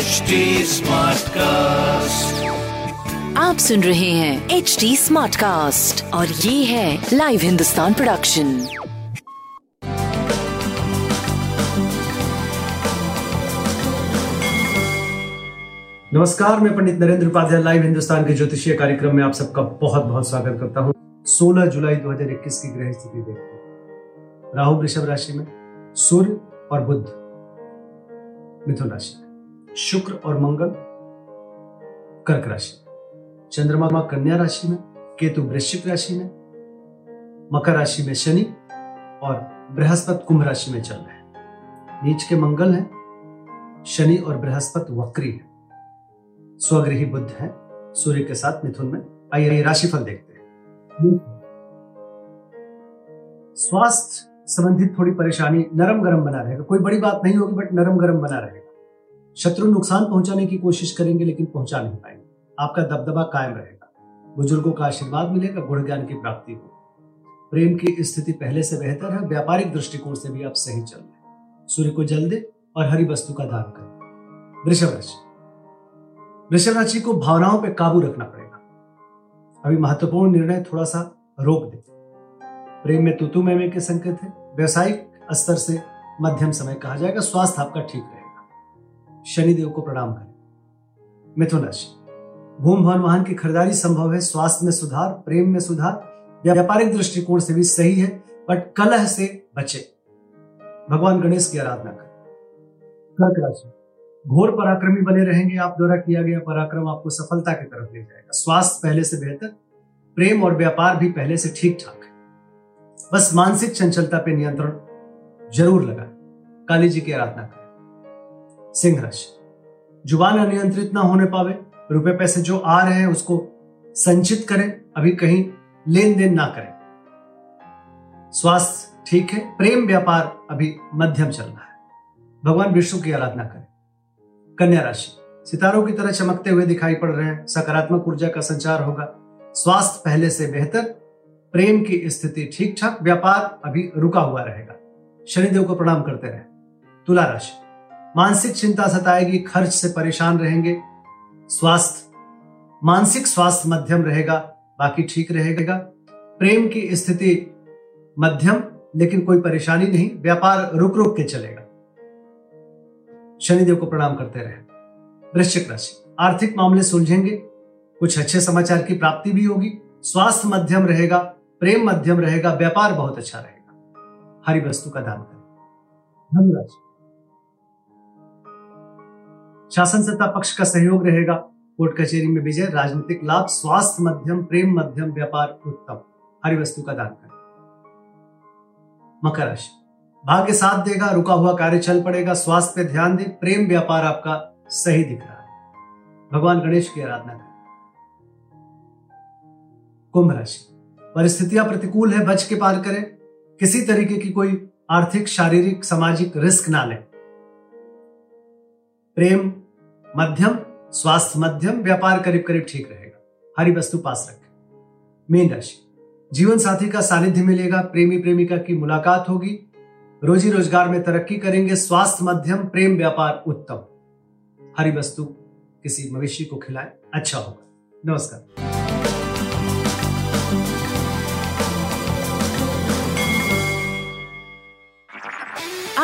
HD Smartcast. आप सुन रहे हैं एच डी स्मार्ट कास्ट और ये है लाइव हिंदुस्तान प्रोडक्शन नमस्कार मैं पंडित नरेंद्र उपाध्याय लाइव हिंदुस्तान के ज्योतिषीय कार्यक्रम में आप सबका बहुत बहुत स्वागत करता हूँ। 16 जुलाई 2021 की ग्रह स्थिति देखते हैं। राहु वृषभ राशि में सूर्य और बुध। मिथुन राशि। शुक्र और मंगल, कर्क राशि। चंद्रमा कन्या राशि में, केतु वृश्चिक राशि में, मकर राशि में शनि और बृहस्पति कुंभ राशि में चल रहे हैं। नीच के मंगल हैं, शनि और बृहस्पति वक्री है। स्वगृही बुद्ध है, सूर्य के साथ मिथुन में। आइए, राशिफल देखते हैं। स्वास्थ्य संबंधित थोड़ी परेशानी नरम गरम बना रहेगा। कोई बड़ी बात नहीं होगी बट नरम गरम बना रहेगा। शत्रु नुकसान पहुँचाने की कोशिश करेंगे, लेकिन पहुँचा नहीं पाएँगे। आपका दबदबा कायम रहेगा। बुज़ुर्गों का आशीर्वाद मिलेगा, गुण ज्ञान की प्राप्ति हो प्रेम की स्थिति पहले से बेहतर है, व्यापारिक दृष्टिकोण से भी आप सही चल रहे सूर्य को जल दे और हरी वस्तु का दान करें वृषभ राशि। वृषभ राशि को भावनाओं पर काबू रखना पड़ेगा। अभी महत्वपूर्ण निर्णय थोड़ा सा रोक दे। प्रेम में तुतु में के संकेत है। व्यवसायिक स्तर से मध्यम समय कहा जाएगा, स्वास्थ्य आपका ठीक रहेगा। शनिदेव को प्रणाम करें। मिथुन राशि। भूम भवन वाहन की खरीदारी संभव है, स्वास्थ्य में सुधार, प्रेम में सुधार व्यापारिक दृष्टिकोण से भी सही है, बट कलह से बचे। भगवान गणेश की आराधना करें। कर्क राशि। घोर पराक्रमी बने रहेंगे, आप द्वारा किया गया पराक्रम आपको सफलता की तरफ़ ले जाएगा। स्वास्थ्य पहले से बेहतर, प्रेम और व्यापार भी पहले से ठीक ठाक बस मानसिक चंचलता पे नियंत्रण ज़रूर लगा काली जी की आराधना करें। सिंह राशि। ज़ुबान अनियंत्रित ना होने पावे, रुपए पैसे जो आ रहे हैं उसको संचित करें, अभी कहीं लेन देन ना करें। स्वास्थ्य ठीक है, प्रेम व्यापार अभी मध्यम चल रहा है। भगवान विष्णु की आराधना करें। कन्या राशि। सितारों की तरह चमकते हुए दिखाई पड़ रहे हैं, सकारात्मक ऊर्जा का संचार होगा। स्वास्थ्य पहले से बेहतर प्रेम की स्थिति ठीक ठाक, व्यापार अभी रुका हुआ रहेगा। शनिदेव को प्रणाम करते रहे। तुला राशि। मानसिक चिंता सताएगी, खर्च से परेशान रहेंगे। स्वास्थ्य। मानसिक स्वास्थ्य मध्यम रहेगा, बाकी ठीक रहेगा। प्रेम की स्थिति मध्यम, लेकिन कोई परेशानी नहीं, व्यापार रुक रुक के चलेगा। शनिदेव को प्रणाम करते रहे। वृश्चिक राशि। आर्थिक मामले सुलझेंगे, कुछ अच्छे समाचार की प्राप्ति भी होगी। स्वास्थ्य मध्यम रहेगा प्रेम मध्यम रहेगा, व्यापार बहुत अच्छा रहेगा। हरी वस्तु का दान करें। धनुराशि शासन सत्ता पक्ष का सहयोग रहेगा, कोर्ट कचेरी में विजय, राजनीतिक लाभ, स्वास्थ्य मध्यम, प्रेम मध्यम, व्यापार उत्तम। हरी वस्तु का दान करें। मकर राशि। भाग्य साथ देगा, रुका हुआ कार्य चल पड़ेगा, स्वास्थ्य पे ध्यान दे, प्रेम व्यापार आपका सही दिख रहा है। भगवान गणेश की आराधना करें। कुंभ राशि। परिस्थितियाँ प्रतिकूल है, बच के पार करें। किसी तरीके की कोई आर्थिक, शारीरिक, सामाजिक रिस्क ना लें। प्रेम मध्यम, स्वास्थ्य मध्यम, व्यापार करीब करीब ठीक रहेगा। हरी वस्तु पास रखें। मीन राशि। जीवन साथी का सानिध्य मिलेगा, प्रेमी प्रेमिका की मुलाकात होगी। रोजी रोज़गार में तरक्की करेंगे, स्वास्थ्य मध्यम, प्रेम व्यापार उत्तम। हरी वस्तु किसी मवेशी को खिलाए अच्छा होगा। नमस्कार।